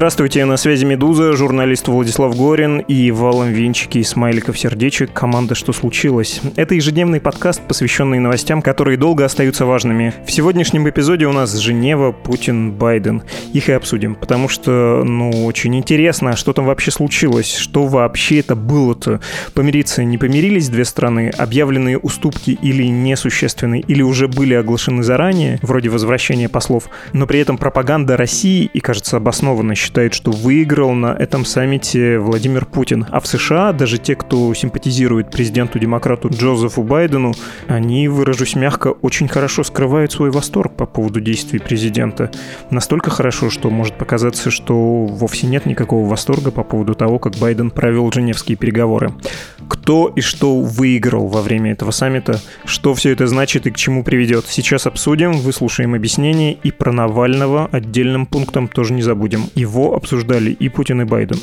Здравствуйте, на связи «Медуза», журналист Владислав Горин и валом венчики и смайликов сердечек команда «Что случилось?». Это ежедневный подкаст, посвященный новостям, которые долго остаются важными. В сегодняшнем эпизоде у нас Женева, Путин, Байден. Их и обсудим, потому что, ну, очень интересно, что там вообще случилось, что вообще это было-то. Помириться не помирились две страны, объявленные уступки или несущественные, или уже были оглашены заранее, вроде возвращения послов, но при этом пропаганда России, и, кажется, обоснованно считает, что выиграл на этом саммите Владимир Путин. А в США даже те, кто симпатизирует президенту-демократу Джозефу Байдену, они, выражусь мягко, очень хорошо скрывают свой восторг по поводу действий президента. Настолько хорошо, что может показаться, что вовсе нет никакого восторга по поводу того, как Байден провел Женевские переговоры. Кто и что выиграл во время этого саммита, что все это значит и к чему приведет. Сейчас обсудим, выслушаем объяснение и про Навального отдельным пунктом тоже не забудем. Его обсуждали и Путин, и Байден.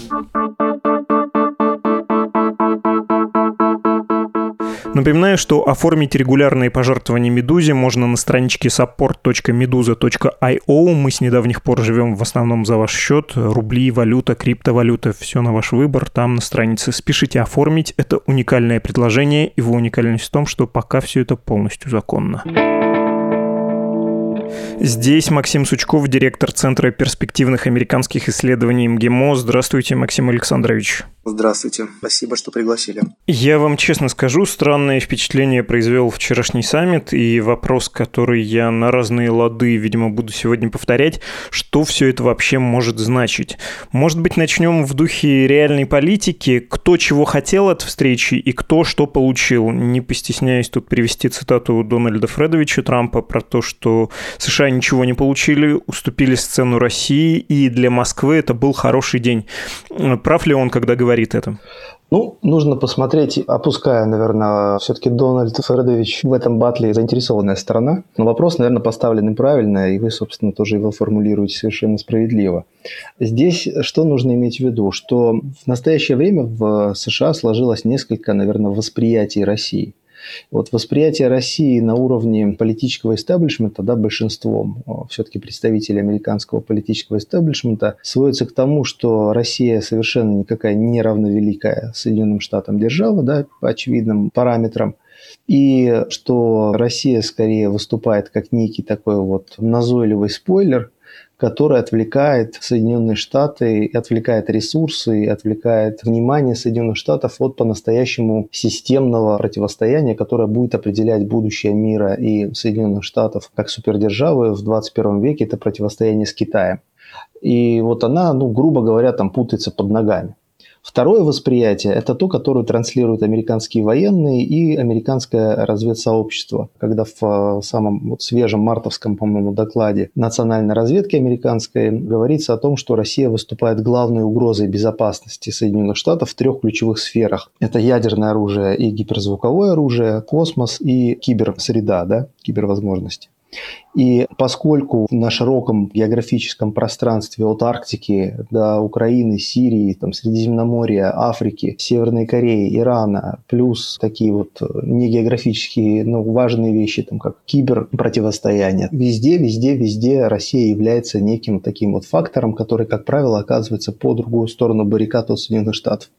Напоминаю, что оформить регулярные пожертвования «Медузе» можно на страничке support.meduza.io. Мы с недавних пор живем в основном за ваш счет. Рубли, валюта, криптовалюта – все на ваш выбор. Там на странице спешите оформить. Это уникальное предложение. Его уникальность в том, что пока все это полностью законно. Здесь Максим Сучков, директор Центра перспективных американских исследований МГИМО. Здравствуйте, Максим Александрович. Здравствуйте. Спасибо, что пригласили. Я вам честно скажу, странное впечатление произвел вчерашний саммит, и вопрос, который я на разные лады, видимо, буду сегодня повторять, что все это вообще может значить? Может быть, начнем в духе реальной политики, кто чего хотел от встречи и кто что получил. Не постесняюсь тут привести цитату Дональда Фредовича Трампа про то, что США ничего не получили, уступили сцену России, и для Москвы это был хороший день. Прав ли он, когда говорит говорит это? Ну, нужно посмотреть, опуская, наверное, все-таки Дональд Фредович в этом батле заинтересованная сторона. Но вопрос, наверное, поставлен правильно, и вы, собственно, тоже его формулируете совершенно справедливо. Здесь что нужно иметь в виду? Что в настоящее время в США сложилось несколько, наверное, восприятий России – вот восприятие России на уровне политического истеблишмента, да, большинством все-таки представителей американского политического истеблишмента, сводится к тому, что Россия совершенно никакая не равновеликая Соединенным Штатам держава, да, по очевидным параметрам, и что Россия скорее выступает как некий такой вот назойливый спойлер – который отвлекает Соединенные Штаты, отвлекает ресурсы, отвлекает внимание Соединенных Штатов от по-настоящему системного противостояния, которое будет определять будущее мира и Соединенных Штатов как супердержавы в 21 веке, это противостояние с Китаем. И вот она, ну, грубо говоря, там путается под ногами. Второе восприятие – это то, которое транслируют американские военные и американское разведсообщество. Когда в э, самом вот свежем мартовском, по-моему, докладе национальной разведки американской говорится о том, что Россия выступает главной угрозой безопасности Соединенных Штатов в трех ключевых сферах. Это ядерное оружие и гиперзвуковое оружие, космос и киберсреда, да, кибервозможности. И поскольку на широком географическом пространстве от Арктики до Украины, Сирии, там, Средиземноморья, Африки, Северной Кореи, Ирана, плюс такие вот не географические, но важные вещи, там, как киберпротивостояние, везде, везде, везде Россия является неким таким вот фактором, который, как правило, оказывается по другую сторону баррикад от Соединенных Штатов.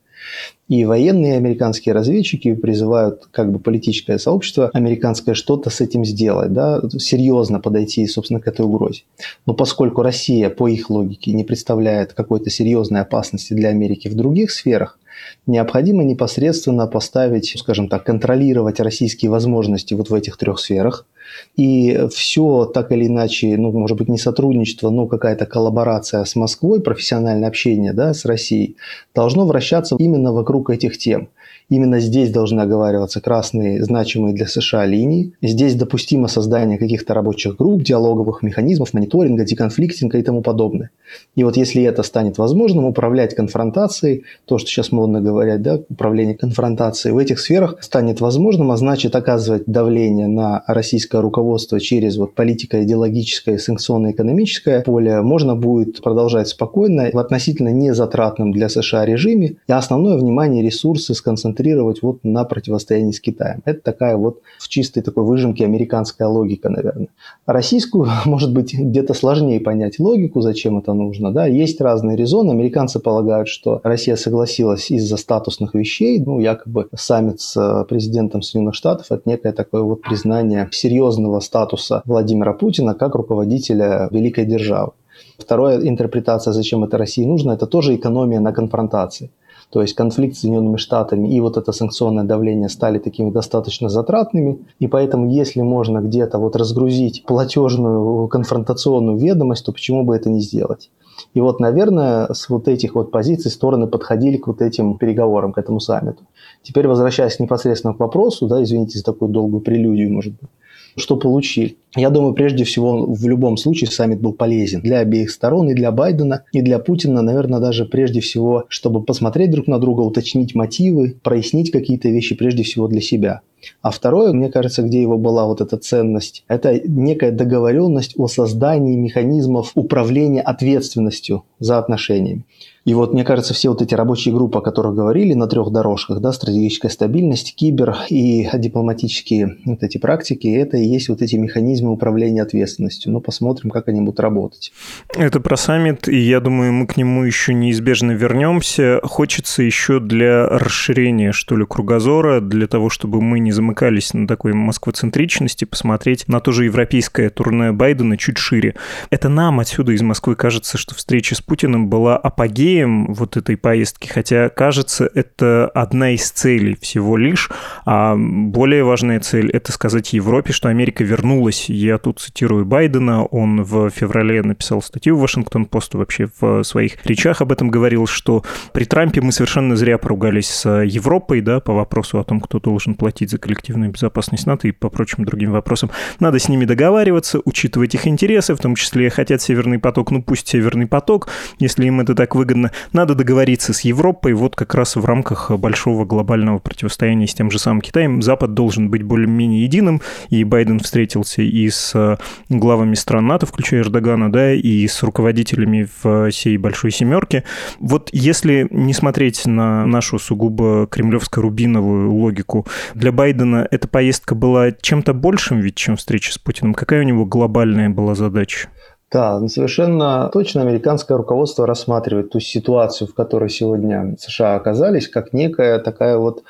И военные американские разведчики призывают как бы политическое сообщество американское что-то с этим сделать, да, серьезно подойти, собственно, к этой угрозе. Но поскольку Россия, по их логике, не представляет какой-то серьезной опасности для Америки в других сферах, необходимо непосредственно поставить, скажем так, контролировать российские возможности вот в этих трех сферах – И все так или иначе, ну, может быть, не сотрудничество, но какая-то коллаборация с Москвой, профессиональное общение да, с Россией, должно вращаться именно вокруг этих тем. Именно здесь должны оговариваться красные, значимые для США линии. Здесь допустимо создание каких-то рабочих групп, диалоговых механизмов, мониторинга, деконфликтинга и тому подобное. И вот если это станет возможным, управлять конфронтацией, то, что сейчас модно говорят, да, управление конфронтацией в этих сферах станет возможным, а значит оказывать давление на российское руководство через вот политико-идеологическое, санкционно-экономическое поле можно будет продолжать спокойно в относительно незатратном для США режиме, и основное внимание ресурсы сконцентрировать концентрировать вот на противостоянии с Китаем. Это такая вот в чистой такой выжимке американская логика, наверное. российскую, может быть, где-то сложнее понять логику, зачем это нужно. Да? Есть разные резоны. Американцы полагают, что Россия согласилась из-за статусных вещей. Ну, якобы саммит с э, президентом Соединенных Штатов – это некое такое вот признание серьезного статуса Владимира Путина как руководителя великой державы. Вторая интерпретация, зачем это России нужно, это тоже экономия на конфронтации. То есть конфликт с Соединенными Штатами и вот это санкционное давление стали такими достаточно затратными. И поэтому, если можно где-то вот разгрузить платежную конфронтационную ведомость, то почему бы это не сделать? И вот, наверное, с вот этих вот позиций стороны подходили к вот этим переговорам, к этому саммиту. Теперь возвращаясь непосредственно к вопросу, да, извините за такую долгую прелюдию, может быть, что получили. Я думаю, прежде всего, в любом случае саммит был полезен для обеих сторон, и для Байдена, и для Путина, наверное, даже прежде всего, чтобы посмотреть друг на друга, уточнить мотивы, прояснить какие-то вещи прежде всего для себя. А второе, мне кажется, где его была вот эта ценность, это некая договоренность о создании механизмов управления ответственностью за отношениями. И вот, мне кажется, все вот эти рабочие группы, о которых говорили на трех дорожках, да, стратегическая стабильность, кибер и дипломатические вот эти практики, это и есть вот эти механизмы управления ответственностью. Ну, посмотрим, как они будут работать. Это про саммит, и я думаю, мы к нему еще неизбежно вернемся. Хочется еще для расширения, что ли, кругозора, для того, чтобы мы не замыкались на такой москвоцентричности, посмотреть на то же европейское турне Байдена чуть шире. Это нам отсюда из Москвы кажется, что встреча с Путиным была апогеем апогеем вот этой поездки, хотя, кажется, это одна из целей всего лишь, а более важная цель — это сказать Европе, что Америка вернулась. Я тут цитирую Байдена, он в феврале написал статью в Вашингтон-Пост, вообще в своих речах об этом говорил, что при Трампе мы совершенно зря поругались с Европой, да, по вопросу о том, кто должен платить за коллективную безопасность НАТО и по прочим другим вопросам. Надо с ними договариваться, учитывать их интересы, в том числе хотят Северный поток, ну пусть Северный поток, если им это так выгодно, выгодно. Надо договориться с Европой, вот как раз в рамках большого глобального противостояния с тем же самым Китаем. Запад должен быть более-менее единым, и Байден встретился и с э, главами стран НАТО, включая Эрдогана, да, и с руководителями всей большой семерки. Вот если не смотреть на нашу сугубо кремлевско-рубиновую логику, для Байдена эта поездка была чем-то большим ведь, чем встреча с Путиным. Какая у него глобальная была задача? Да, ну, совершенно точно американское руководство рассматривает ту ситуацию, в которой сегодня США оказались, как некая такая вот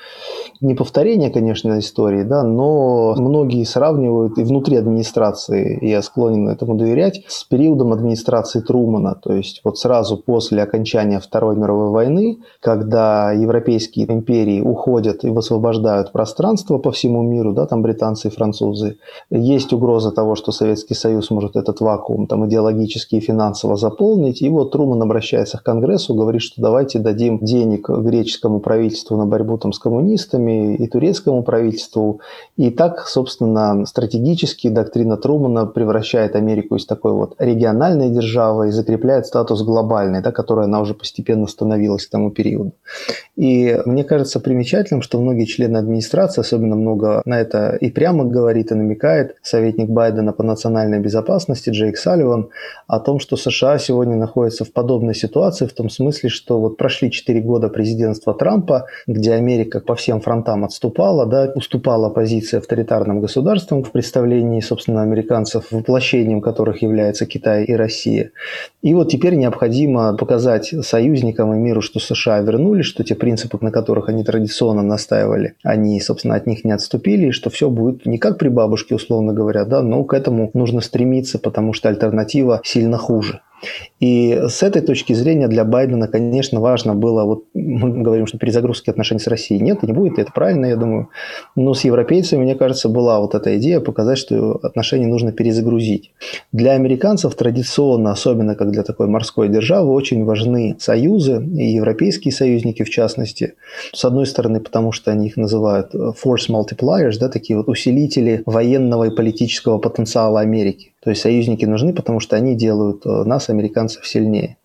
не повторение, конечно, истории, да, но многие сравнивают и внутри администрации, я склонен этому доверять, с периодом администрации Трумана, то есть вот сразу после окончания Второй мировой войны, когда европейские империи уходят и высвобождают пространство по всему миру, да, там британцы и французы, есть угроза того, что Советский Союз может этот вакуум там идеологически и финансово заполнить, и вот Труман обращается к Конгрессу, говорит, что давайте дадим денег греческому правительству на борьбу там с коммунистами, и турецкому правительству. И так, собственно, стратегически доктрина Трумана превращает Америку из такой вот региональной державы и закрепляет статус глобальной, да, которой она уже постепенно становилась к тому периоду. И мне кажется примечательным, что многие члены администрации, особенно много на это и прямо говорит, и намекает советник Байдена по национальной безопасности Джейк Салливан о том, что США сегодня находятся в подобной ситуации, в том смысле, что вот прошли 4 года президентства Трампа, где Америка по всем фронтам отступала, да, уступала позиции авторитарным государствам в представлении, собственно, американцев, воплощением которых является Китай и Россия. И вот теперь необходимо показать союзникам и миру, что США вернулись, что те принципы, на которых они традиционно настаивали, они, собственно, от них не отступили, и что все будет не как при бабушке, условно говоря, да, но к этому нужно стремиться, потому что альтернатива сильно хуже. И с этой точки зрения для Байдена, конечно, важно было, вот мы говорим, что перезагрузки отношений с Россией нет и не будет, и это правильно, я думаю. Но с европейцами, мне кажется, была вот эта идея показать, что отношения нужно перезагрузить. Для американцев традиционно, особенно как для такой морской державы, очень важны союзы, и европейские союзники в частности. С одной стороны, потому что они их называют force multipliers, да, такие вот усилители военного и политического потенциала Америки. То есть союзники нужны, потому что они делают э, американцев, сильнее.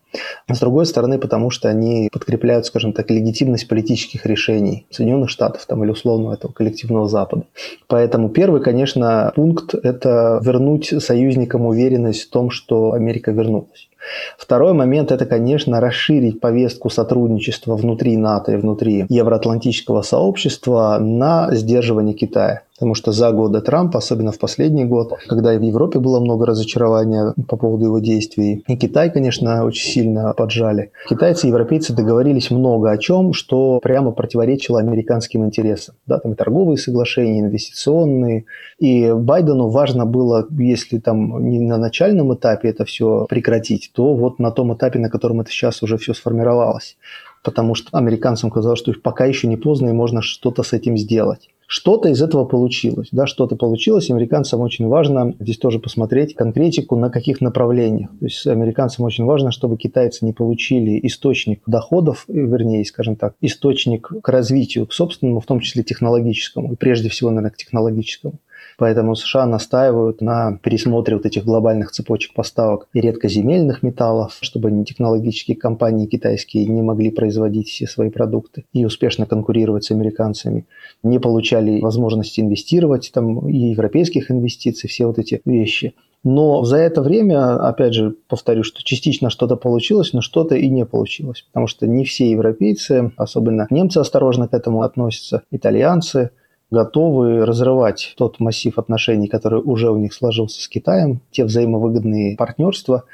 С другой стороны, потому что они подкрепляют, скажем так, легитимность политических решений Соединенных Штатов там, или условно этого коллективного Запада. Поэтому первый, конечно, пункт – это вернуть союзникам уверенность в том, что Америка вернулась. Второй момент – это, конечно, расширить повестку сотрудничества внутри НАТО и внутри евроатлантического сообщества на сдерживание Китая. Потому что за годы Трампа, особенно в последний год, когда и в Европе было много разочарования по поводу его действий, и Китай, конечно, очень сильно поджали. Китайцы и европейцы договорились много о чем, что прямо противоречило американским интересам. Да, там и торговые соглашения, инвестиционные. И Байдену важно было, если там не на начальном этапе это все прекратить, то вот на том этапе, на котором это сейчас уже все сформировалось. Потому что американцам казалось, что пока еще не поздно и можно что-то с этим сделать. Что-то из этого получилось, да, что-то получилось. Американцам очень важно здесь тоже посмотреть конкретику на каких направлениях. То есть американцам очень важно, чтобы китайцы не получили источник доходов, вернее, скажем так, источник к развитию, к собственному, в том числе технологическому, и прежде всего, наверное, к технологическому. Поэтому США настаивают на пересмотре вот этих глобальных цепочек поставок редкоземельных металлов, чтобы технологические компании китайские не могли производить все свои продукты и успешно конкурировать с американцами, не получали возможности инвестировать, там и европейских инвестиций, все вот эти вещи. Но за это время, опять же, повторю, что частично что-то получилось, но что-то и не получилось. Потому что не все европейцы, особенно немцы осторожно к этому относятся, итальянцы – готовы разрывать тот массив отношений, который уже у них сложился с Китаем, те взаимовыгодные партнерства.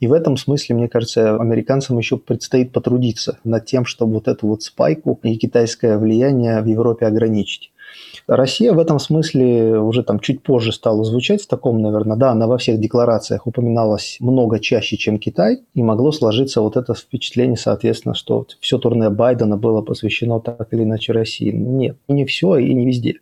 И в этом смысле, мне кажется, американцам еще предстоит потрудиться над тем, чтобы вот эту вот спайку и китайское влияние в Европе ограничить. Россия в этом смысле уже там чуть позже стала звучать в таком, наверное, да, она во всех декларациях упоминалась много чаще, чем Китай, и могло сложиться вот это впечатление, соответственно, что все турне Байдена было посвящено так или иначе России. Нет, не все и не везде.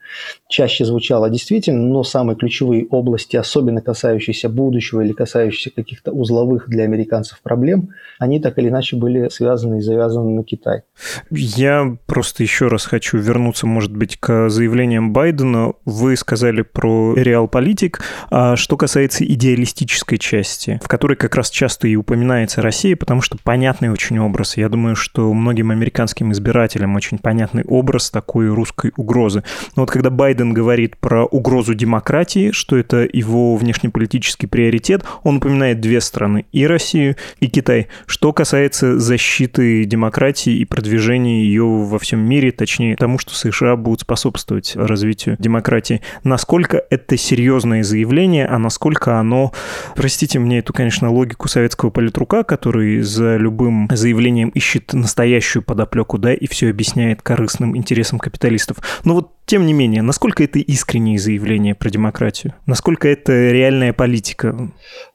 Чаще звучало действительно, но самые ключевые области, особенно касающиеся будущего или касающиеся каких-то узловых для американцев проблем, они так или иначе были связаны и завязаны на Китай. Я просто еще раз хочу вернуться, может быть, к заявлениям Байдена. Вы сказали про реал-политик. А что касается идеалистической части, в которой как раз часто и упоминается Россия, потому что понятный очень образ. Я думаю, что многим американским избирателям очень понятный образ такой русской угрозы. Но вот когда Байден говорит про угрозу демократии, что это его внешнеполитический приоритет, он упоминает две страны, и Россию, и Китай. Что касается защиты демократии и продвижения ее во всем мире, точнее тому, что США будут способствовать развитию демократии. Насколько это серьезное заявление, а насколько оно, простите мне эту, конечно, логику советского политрука, который за любым заявлением ищет настоящую подоплеку, да, и все объясняет корыстным интересам капиталистов. Но вот тем не менее, насколько это искренние заявления про демократию? Насколько это реальная политика?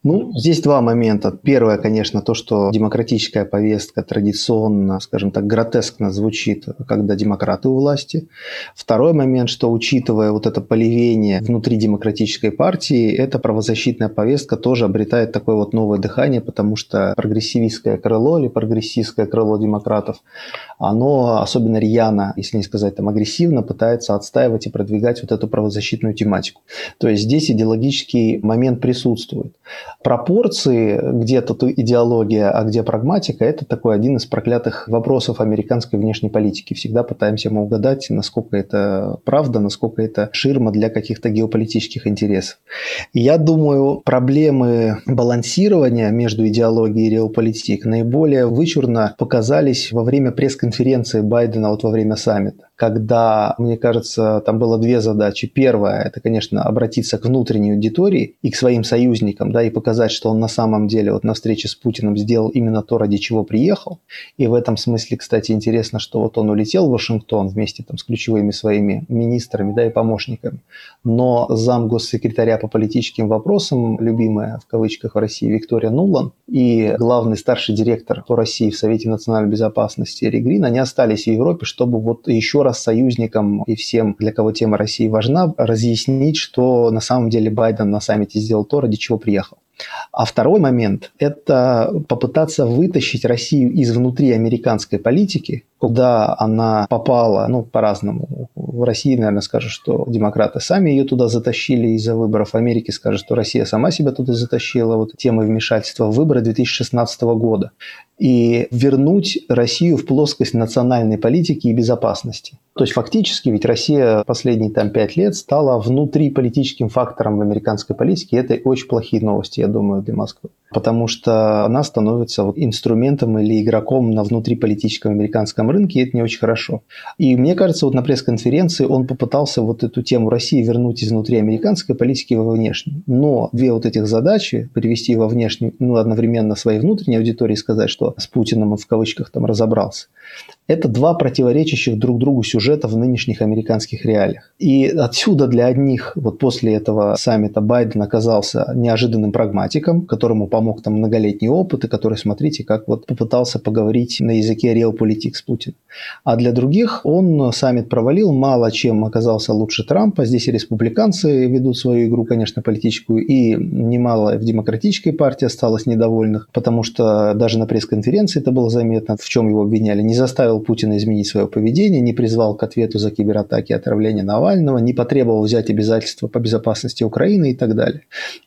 Ну, здесь два момента. Первое, конечно, то, что демократическая повестка традиционно, скажем так, гротескно звучит, когда демократы у власти. Второй момент, что учитывая вот это поливение внутри демократической партии, эта правозащитная повестка тоже обретает такое вот новое дыхание, потому что прогрессивистское крыло или прогрессистское крыло демократов, оно особенно рьяно, если не сказать там агрессивно, пытается отстаивать и продвигать вот эту правозащитную тематику. То есть здесь идеологический момент присутствует. Пропорции, где тут идеология, а где прагматика, это такой один из проклятых вопросов американской внешней политики. Всегда пытаемся мы угадать, насколько это правда, насколько это ширма для каких-то геополитических интересов. Я думаю, проблемы балансирования между идеологией и реополитикой наиболее вычурно показались во время пресс-конференции Байдена вот во время саммита когда, мне кажется, там было две задачи. Первая – это, конечно, обратиться к внутренней аудитории и к своим союзникам, да, и показать, что он на самом деле вот на встрече с Путиным сделал именно то, ради чего приехал. И в этом смысле, кстати, интересно, что вот он улетел в Вашингтон вместе там с ключевыми своими министрами, да, и помощниками. Но зам госсекретаря по политическим вопросам, любимая в кавычках в России Виктория Нулан и главный старший директор по России в Совете национальной безопасности Эрик Грин, они остались в Европе, чтобы вот еще раз союзникам и всем, для кого тема России важна, разъяснить, что на самом деле Байден на саммите сделал то, ради чего приехал. А второй момент – это попытаться вытащить Россию из внутри американской политики, куда она попала, ну, по-разному. В России, наверное, скажут, что демократы сами ее туда затащили из-за выборов. В Америке скажут, что Россия сама себя туда затащила. Вот темой вмешательства в выборы 2016 года и вернуть Россию в плоскость национальной политики и безопасности. То есть фактически ведь Россия последние там пять лет стала внутриполитическим фактором в американской политике, и это очень плохие новости, я думаю, для Москвы. Потому что она становится инструментом или игроком на внутриполитическом американском рынке, и это не очень хорошо. И мне кажется, вот на пресс-конференции он попытался вот эту тему России вернуть изнутри американской политики во внешнюю. Но две вот этих задачи, привести во внешнюю, ну, одновременно своей внутренней аудитории сказать, что с Путиным он в кавычках там разобрался. Это два противоречащих друг другу сюжета в нынешних американских реалиях. И отсюда для одних вот после этого саммита Байден оказался неожиданным прагматиком, которому помог там многолетний опыт, и который, смотрите, как вот попытался поговорить на языке realpolitik с Путиным. А для других он саммит провалил, мало чем оказался лучше Трампа. Здесь и республиканцы ведут свою игру, конечно, политическую, и немало в демократической партии осталось недовольных, потому что даже на пресс-конференции это было заметно, в чем его обвиняли. Не заставил Путина изменить свое поведение, не призвал к ответу за кибератаки и отравление Навального, не потребовал взять обязательства по безопасности Украины и так далее.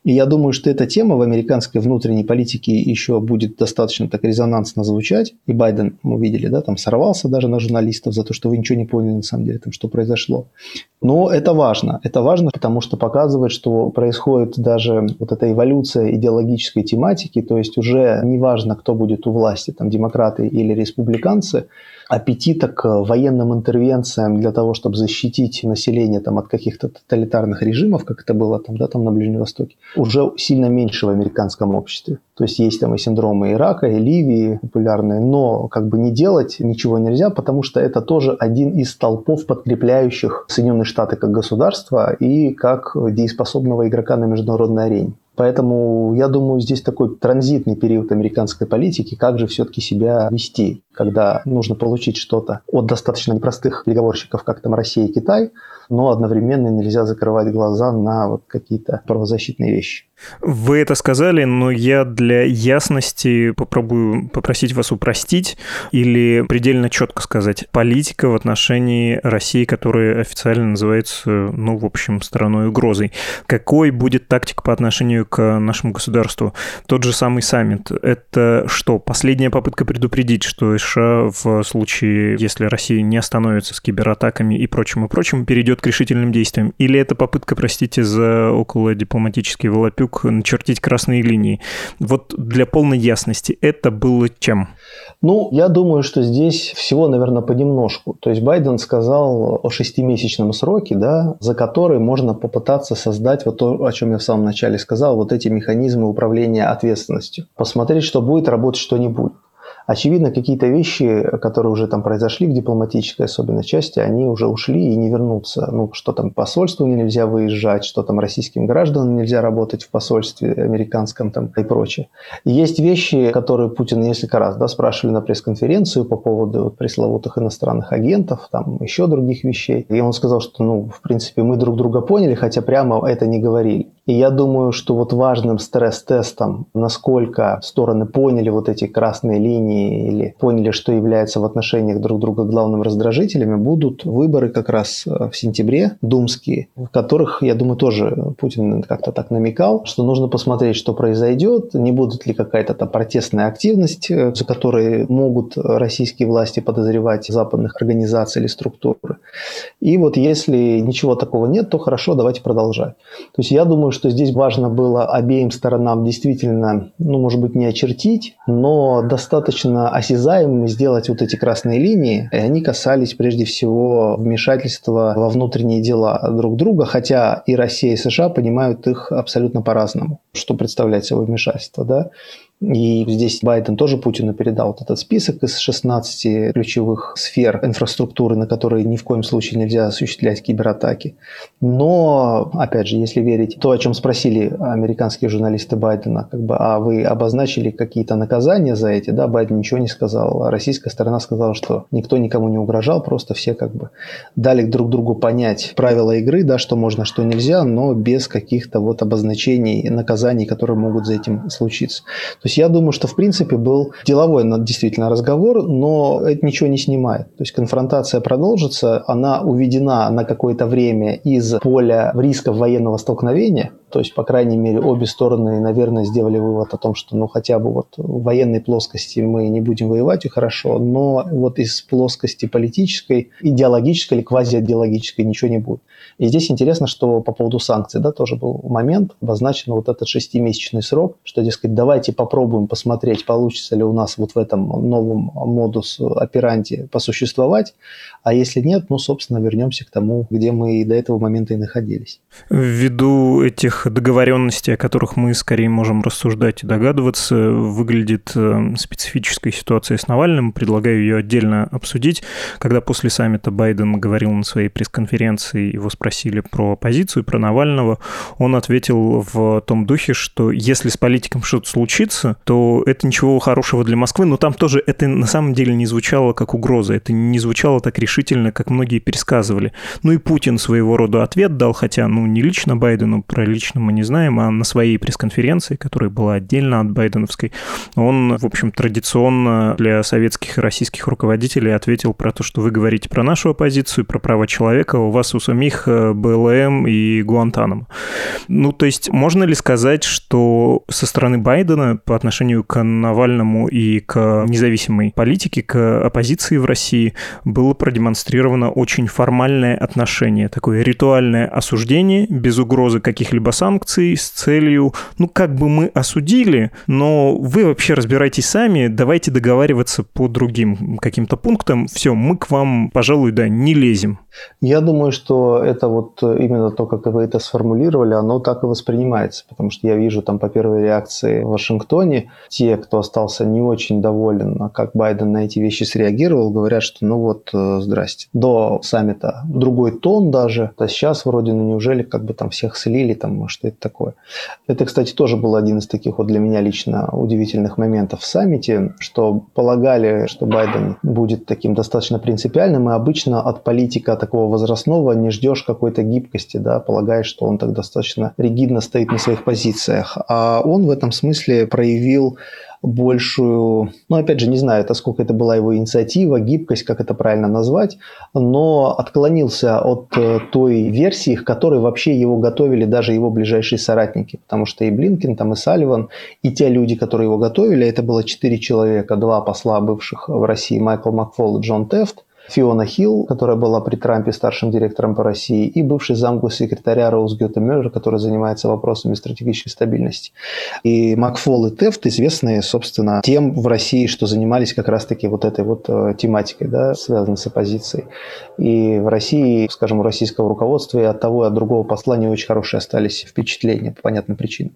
И я думаю, что эта тема в американской внутренней политике еще будет достаточно так резонансно звучать. И Байден, мы видели, да, там сорвался даже на журналистов за то, что вы ничего не поняли на самом деле, там, что произошло. Но это важно. Это важно, потому что показывает, что происходит даже вот эта эволюция идеологической тематики, то есть уже не важно, кто будет у власти, там, демократы или республиканцы, аппетита к военным интервенциям для того, чтобы защитить население там, от каких-то тоталитарных режимов, как это было там, да, там на Ближнем Востоке, уже сильно меньше в американском обществе. То есть есть там и синдромы Ирака, и Ливии популярные, но как бы не делать ничего нельзя, потому что это тоже один из столпов, подкрепляющих Соединенные Штаты как государство и как дееспособного игрока на международной арене. Поэтому я думаю, здесь такой транзитный период американской политики, как же все-таки себя вести, когда нужно получить что-то от достаточно непростых переговорщиков, как там Россия и Китай, но одновременно нельзя закрывать глаза на вот какие-то правозащитные вещи. Вы это сказали, но я для ясности попробую попросить вас упростить или предельно четко сказать. Политика в отношении России, которая официально называется, ну, в общем, страной угрозой. Какой будет тактика по отношению к нашему государству? Тот же самый саммит. Это что, последняя попытка предупредить, что США в случае, если Россия не остановится с кибератаками и прочим и прочим, перейдет к решительным действиям? Или это попытка, простите за около дипломатический волопю, Павлюк начертить красные линии. Вот для полной ясности это было чем? Ну, я думаю, что здесь всего, наверное, понемножку. То есть Байден сказал о шестимесячном сроке, да, за который можно попытаться создать вот то, о чем я в самом начале сказал, вот эти механизмы управления ответственностью. Посмотреть, что будет, работать, что не будет. Очевидно, какие-то вещи, которые уже там произошли в дипломатической особенно части, они уже ушли и не вернутся. Ну, что там посольству нельзя выезжать, что там российским гражданам нельзя работать в посольстве американском там и прочее. И есть вещи, которые Путин несколько раз да, спрашивали на пресс-конференцию по поводу вот, пресловутых иностранных агентов, там еще других вещей. И он сказал, что, ну, в принципе, мы друг друга поняли, хотя прямо это не говорили. И я думаю, что вот важным стресс-тестом, насколько стороны поняли вот эти красные линии или поняли, что является в отношениях друг друга главным раздражителями, будут выборы как раз э, в сентябре, думские, в которых, я думаю, тоже Путин как-то так намекал, что нужно посмотреть, что произойдет, не будет ли какая-то там протестная активность, э, за которой могут российские власти подозревать западных организаций или структур. И вот если ничего такого нет, то хорошо, давайте продолжать. То есть я думаю, что здесь важно было обеим сторонам действительно, ну, может быть, не очертить, но достаточно осязаемыми сделать вот эти красные линии, и они касались прежде всего вмешательства во внутренние дела друг друга, хотя и Россия, и США понимают их абсолютно по-разному, что представляет собой вмешательство, да. И здесь Байден тоже Путину передал вот этот список из 16 ключевых сфер инфраструктуры, на которые ни в коем случае нельзя осуществлять кибератаки. Но, опять же, если верить то, о чем спросили американские журналисты Байдена, как бы, а вы обозначили какие-то наказания за эти, да, Байден ничего не сказал, а российская сторона сказала, что никто никому не угрожал, просто все как бы дали друг другу понять правила игры, да, что можно, что нельзя, но без каких-то вот обозначений наказаний, которые могут за этим случиться. То есть я думаю, что в принципе был деловой действительно разговор, но это ничего не снимает. То есть конфронтация продолжится, она уведена на какое-то время из поля рисков военного столкновения, то есть, по крайней мере, обе стороны, наверное, сделали вывод о том, что ну хотя бы вот в военной плоскости мы не будем воевать и хорошо, но вот из плоскости политической, идеологической или квазиидеологической ничего не будет. И здесь интересно, что по поводу санкций, да, тоже был момент, обозначен вот этот шестимесячный срок, что, дескать, давайте попробуем посмотреть, получится ли у нас вот в этом новом модус операнти посуществовать, а если нет, ну, собственно, вернемся к тому, где мы до этого момента и находились. Ввиду этих договоренностей, о которых мы скорее можем рассуждать и догадываться, выглядит э, специфическая ситуация с Навальным. Предлагаю ее отдельно обсудить. Когда после саммита Байден говорил на своей пресс-конференции, его спросили про оппозицию, про Навального, он ответил в том духе, что если с политиком что-то случится, то это ничего хорошего для Москвы, но там тоже это на самом деле не звучало как угроза, это не звучало так решительно решительно, как многие пересказывали. Ну и Путин своего рода ответ дал, хотя, ну, не лично Байдену, про лично мы не знаем, а на своей пресс-конференции, которая была отдельно от байденовской, он, в общем, традиционно для советских и российских руководителей ответил про то, что вы говорите про нашу оппозицию, про права человека, у вас у самих э, БЛМ и Гуантанамо. Ну, то есть, можно ли сказать, что со стороны Байдена по отношению к Навальному и к независимой политике, к оппозиции в России было продемонстрировано продемонстрировано очень формальное отношение, такое ритуальное осуждение без угрозы каких-либо санкций с целью, ну, как бы мы осудили, но вы вообще разбирайтесь сами, давайте договариваться по другим каким-то пунктам, все, мы к вам, пожалуй, да, не лезем. Я думаю, что это вот именно то, как вы это сформулировали, оно так и воспринимается, потому что я вижу там по первой реакции в Вашингтоне, те, кто остался не очень доволен, а как Байден на эти вещи среагировал, говорят, что ну вот, здравствуйте, здрасте. До саммита другой тон даже. А сейчас вроде, ну неужели как бы там всех слили, там что это такое. Это, кстати, тоже был один из таких вот для меня лично удивительных моментов в саммите, что полагали, что Байден будет таким достаточно принципиальным, и обычно от политика такого возрастного не ждешь какой-то гибкости, да, полагаешь, что он так достаточно ригидно стоит на своих позициях. А он в этом смысле проявил большую, ну, опять же, не знаю, это сколько это была его инициатива, гибкость, как это правильно назвать, но отклонился от э, той версии, к которой вообще его готовили даже его ближайшие соратники, потому что и Блинкин, там и Салливан, и те люди, которые его готовили, это было четыре человека, два посла бывших в России, Майкл Макфол и Джон Тефт, Фиона Хилл, которая была при Трампе старшим директором по России, и бывший замгоссекретаря Роуз Гёте Мюллер, который занимается вопросами стратегической стабильности. И Макфол и Тефт известные, собственно, тем в России, что занимались как раз-таки вот этой вот э, тематикой, да, связанной с оппозицией. И в России, скажем, у российского руководства и от того, и от другого посла не очень хорошие остались впечатления по понятным причинам.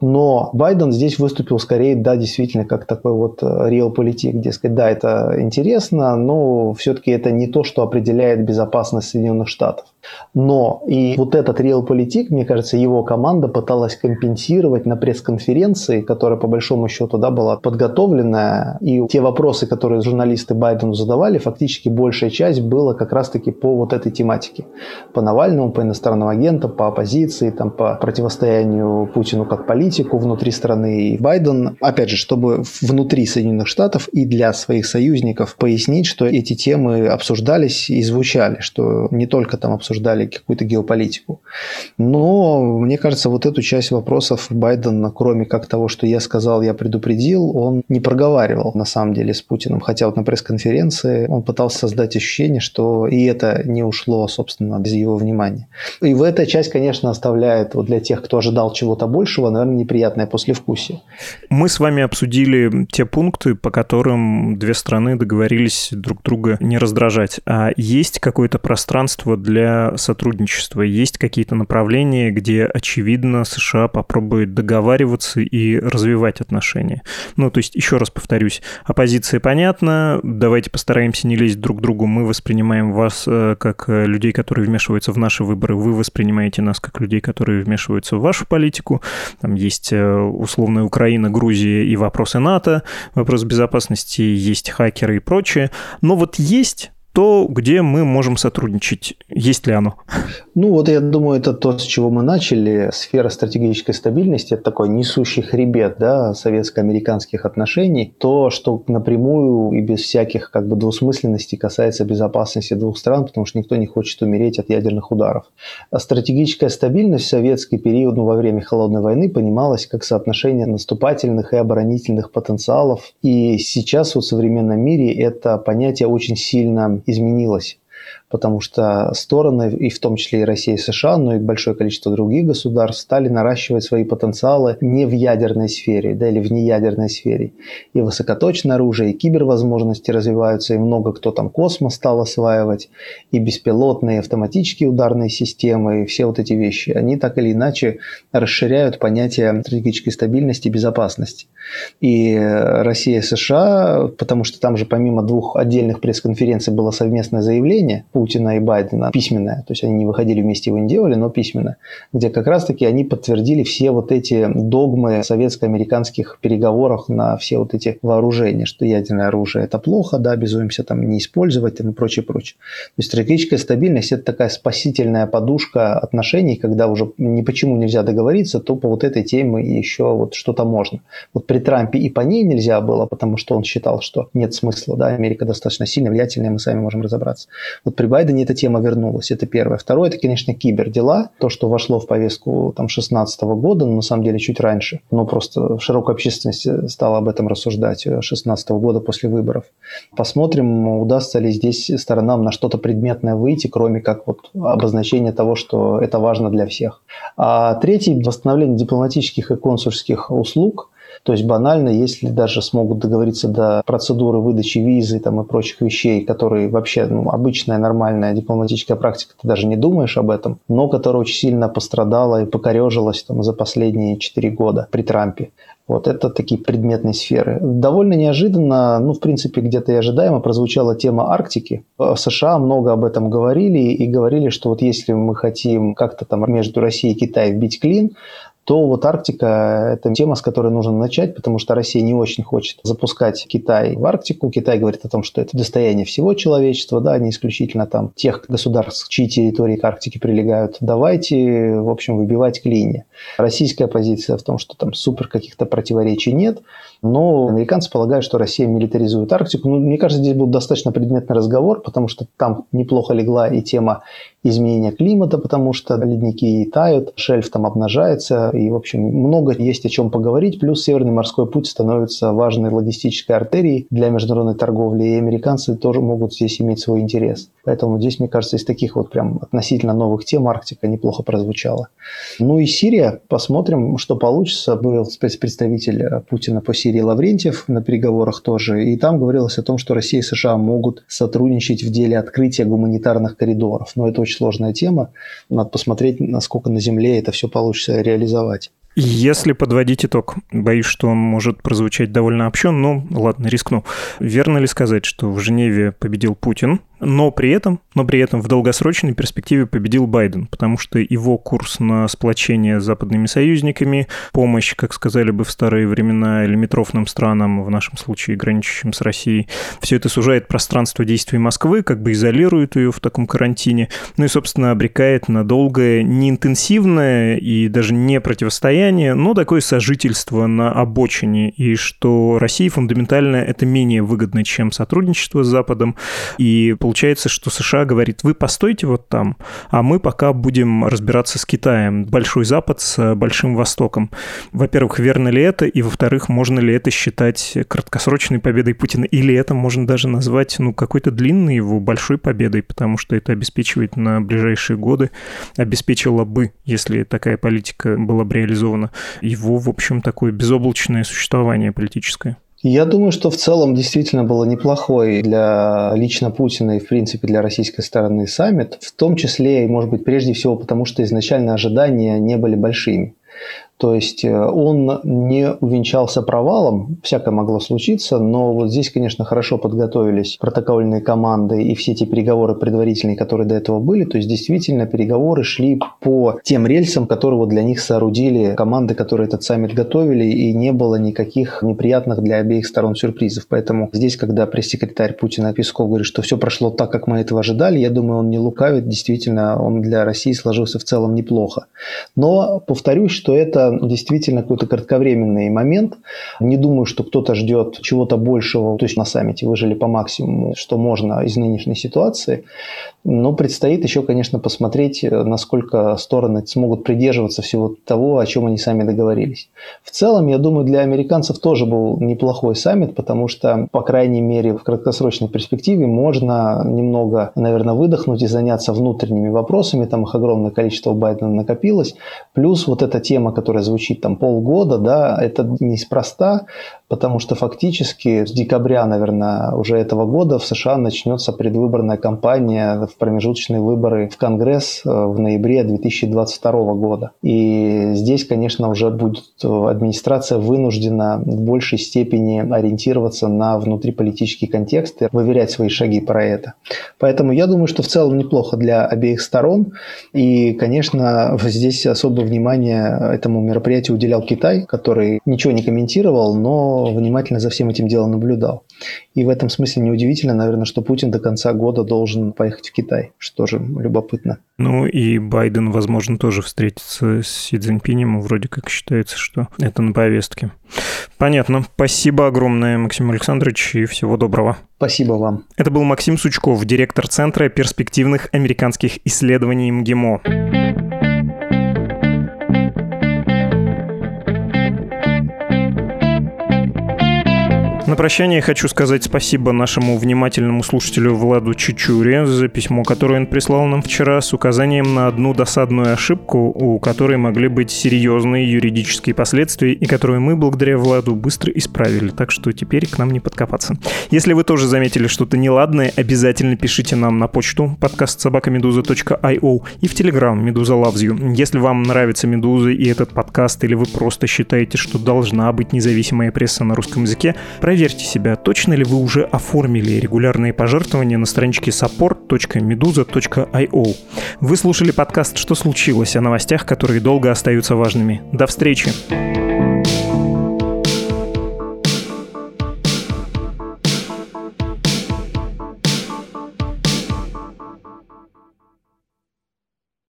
Но Байден здесь выступил скорее, да, действительно, как такой вот реал-политик, дескать, да, это интересно, но все-таки все-таки это не то, что определяет безопасность Соединенных Штатов. Но и вот этот реал-политик, мне кажется, его команда пыталась компенсировать на пресс-конференции, которая по большому счету да, была подготовленная. И те вопросы, которые журналисты Байдену задавали, фактически большая часть была как раз-таки по вот этой тематике. По Навальному, по иностранным агентам, по оппозиции, там, по противостоянию Путину как политику внутри страны. И Байден, опять же, чтобы внутри Соединенных Штатов и для своих союзников пояснить, что эти темы темы обсуждались и звучали, что не только там обсуждали какую-то геополитику. Но мне кажется, вот эту часть вопросов Байден, кроме как того, что я сказал, я предупредил, он не проговаривал на самом деле с Путиным. Хотя вот на пресс-конференции он пытался создать ощущение, что и это не ушло, собственно, без его внимания. И в эта часть, конечно, оставляет вот для тех, кто ожидал чего-то большего, наверное, неприятное послевкусие. Мы с вами обсудили те пункты, по которым две страны договорились друг друга не раздражать. А есть какое-то пространство для сотрудничества? Есть какие-то направления, где, очевидно, США попробует договариваться и развивать отношения? Ну, то есть, еще раз повторюсь, оппозиция понятна, давайте постараемся не лезть друг к другу, мы воспринимаем вас э, как э, людей, которые вмешиваются в наши выборы, вы воспринимаете нас как людей, которые вмешиваются в вашу политику. Там есть э, условная Украина, Грузия и вопросы НАТО, вопрос безопасности, есть хакеры и прочее. Но вот есть то, где мы можем сотрудничать. Есть ли оно? Ну вот я думаю, это то, с чего мы начали. Сфера стратегической стабильности – это такой несущий хребет да, советско-американских отношений. То, что напрямую и без всяких как бы двусмысленностей касается безопасности двух стран, потому что никто не хочет умереть от ядерных ударов. А стратегическая стабильность в советский период, ну, во время Холодной войны, понималась как соотношение наступательных и оборонительных потенциалов. И сейчас вот в современном мире это понятие очень сильно изменилось потому что стороны, и в том числе и Россия и США, но и большое количество других государств, стали наращивать свои потенциалы не в ядерной сфере, да, или в неядерной сфере. И высокоточное оружие, и кибервозможности развиваются, и много кто там космос стал осваивать, и беспилотные автоматические ударные системы, и все вот эти вещи, они так или иначе расширяют понятие стратегической стабильности и безопасности. И Россия и США, потому что там же помимо двух отдельных пресс-конференций было совместное заявление Путина и Байдена, письменное, то есть они не выходили вместе его не делали, но письменно, где как раз-таки они подтвердили все вот эти догмы советско-американских переговорах на все вот эти вооружения, что ядерное оружие это плохо, да, обязуемся там не использовать и прочее, прочее. То есть стратегическая стабильность это такая спасительная подушка отношений, когда уже ни почему нельзя договориться, то по вот этой теме еще вот что-то можно. Вот при Трампе и по ней нельзя было, потому что он считал, что нет смысла, да, Америка достаточно сильная, влиятельная, мы сами можем разобраться. Вот при Байдене эта тема вернулась, это первое. Второе, это, конечно, кибердела, то, что вошло в повестку там 16 года, но на самом деле чуть раньше, но просто широкая общественность стала об этом рассуждать 16 года после выборов. Посмотрим, удастся ли здесь сторонам на что-то предметное выйти, кроме как вот обозначения того, что это важно для всех. А третий – восстановление дипломатических и консульских услуг – то есть банально, если даже смогут договориться до процедуры выдачи визы там, и прочих вещей, которые вообще ну, обычная нормальная дипломатическая практика, ты даже не думаешь об этом, но которая очень сильно пострадала и покорежилась там, за последние 4 года при Трампе. Вот это такие предметные сферы. Довольно неожиданно, ну, в принципе, где-то и ожидаемо прозвучала тема Арктики. В США много об этом говорили и говорили, что вот если мы хотим как-то там между Россией и Китаем вбить клин, то вот Арктика – это тема, с которой нужно начать, потому что Россия не очень хочет запускать Китай в Арктику. Китай говорит о том, что это достояние всего человечества, да, не исключительно там тех государств, чьи территории к Арктике прилегают. Давайте, в общем, выбивать клини. Российская позиция в том, что там супер каких-то противоречий нет, но американцы полагают, что Россия милитаризует Арктику. Ну, мне кажется, здесь был достаточно предметный разговор, потому что там неплохо легла и тема изменения климата, потому что ледники тают, шельф там обнажается, и, в общем, много есть о чем поговорить. Плюс Северный морской путь становится важной логистической артерией для международной торговли, и американцы тоже могут здесь иметь свой интерес. Поэтому здесь, мне кажется, из таких вот прям относительно новых тем Арктика неплохо прозвучала. Ну и Сирия. Посмотрим, что получится. Был спецпредставитель Путина по Сирии Лаврентьев на переговорах тоже. И там говорилось о том, что Россия и США могут сотрудничать в деле открытия гуманитарных коридоров. Но это очень сложная тема. Надо посмотреть, насколько на Земле это все получится реализовать. Если подводить итог, боюсь, что он может прозвучать довольно общо, но ладно, рискну. Верно ли сказать, что в Женеве победил Путин, Но при этом, но при этом в долгосрочной перспективе победил Байден, потому что его курс на сплочение с западными союзниками, помощь, как сказали бы в старые времена, лимитрофным странам, в нашем случае граничащим с Россией, все это сужает пространство действий Москвы, как бы изолирует ее в таком карантине, ну и, собственно, обрекает на долгое, неинтенсивное и даже не противостояние, но такое сожительство на обочине, и что России фундаментально это менее выгодно, чем сотрудничество с Западом, и получается, что США говорит, вы постойте вот там, а мы пока будем разбираться с Китаем, Большой Запад с Большим Востоком. Во-первых, верно ли это, и во-вторых, можно ли это считать краткосрочной победой Путина, или это можно даже назвать, ну, какой-то длинной его большой победой, потому что это обеспечивает на ближайшие годы, обеспечило бы, если такая политика была бы реализована, его, в общем, такое безоблачное существование политическое. Я думаю, что в целом действительно было неплохой для лично Путина и, в принципе, для российской стороны саммит, в том числе, и, может быть, прежде всего потому, что изначально ожидания не были большими. То есть э, он не увенчался провалом, всякое могло случиться, но вот здесь, конечно, хорошо подготовились протокольные команды и все эти переговоры предварительные, которые до этого были. То есть действительно переговоры шли по тем рельсам, которые вот для них соорудили команды, которые этот саммит готовили, и не было никаких неприятных для обеих сторон сюрпризов. Поэтому здесь, когда пресс-секретарь Путина Песков говорит, что все прошло так, как мы этого ожидали, я думаю, он не лукавит. Действительно, он для России сложился в целом неплохо. Но повторюсь, что это действительно какой-то кратковременный момент. Не думаю, что кто-то ждет чего-то большего. То есть на саммите выжили по максимуму, что можно из нынешней ситуации. Но предстоит еще, конечно, посмотреть, насколько стороны смогут придерживаться всего того, о чем они сами договорились. В целом, я думаю, для американцев тоже был неплохой саммит, потому что, по крайней мере, в краткосрочной перспективе можно немного, наверное, выдохнуть и заняться внутренними вопросами. Там их огромное количество у Байдена накопилось. Плюс вот эта тема, которая звучит там полгода, да, это неспроста, потому что фактически с декабря, наверное, уже этого года в США начнется предвыборная кампания в промежуточные выборы в Конгресс э, в ноябре 2022 года. И здесь, конечно, уже будет э, администрация вынуждена в большей степени ориентироваться на внутриполитический контекст и выверять свои шаги про это. Поэтому я думаю, что в целом неплохо для обеих сторон. И, конечно, здесь особое внимание этому мероприятию уделял Китай, который ничего не комментировал, но внимательно за всем этим делом наблюдал. И в этом смысле неудивительно, наверное, что Путин до конца года должен поехать в Китай, что же любопытно. Ну и Байден, возможно, тоже встретится с Си Цзиньпинем, вроде как считается, что это на повестке. Понятно. Спасибо огромное, Максим Александрович, и всего доброго. Спасибо вам. Это был Максим Сучков, директор Центра перспективных американских исследований МГИМО. На прощание хочу сказать спасибо нашему внимательному слушателю Владу Чичуре за письмо, которое он прислал нам вчера с указанием на одну досадную ошибку, у которой могли быть серьезные юридические последствия, и которую мы, благодаря Владу, быстро исправили, так что теперь к нам не подкопаться. Если вы тоже заметили что-то неладное, обязательно пишите нам на почту подкаст собакамедуза.io и в Телеграм Медуза You. Если вам нравится Медуза и этот подкаст, или вы просто считаете, что должна быть независимая пресса на русском языке, проверьте проверьте себя, точно ли вы уже оформили регулярные пожертвования на страничке support.meduza.io. Вы слушали подкаст «Что случилось?» о новостях, которые долго остаются важными. До встречи!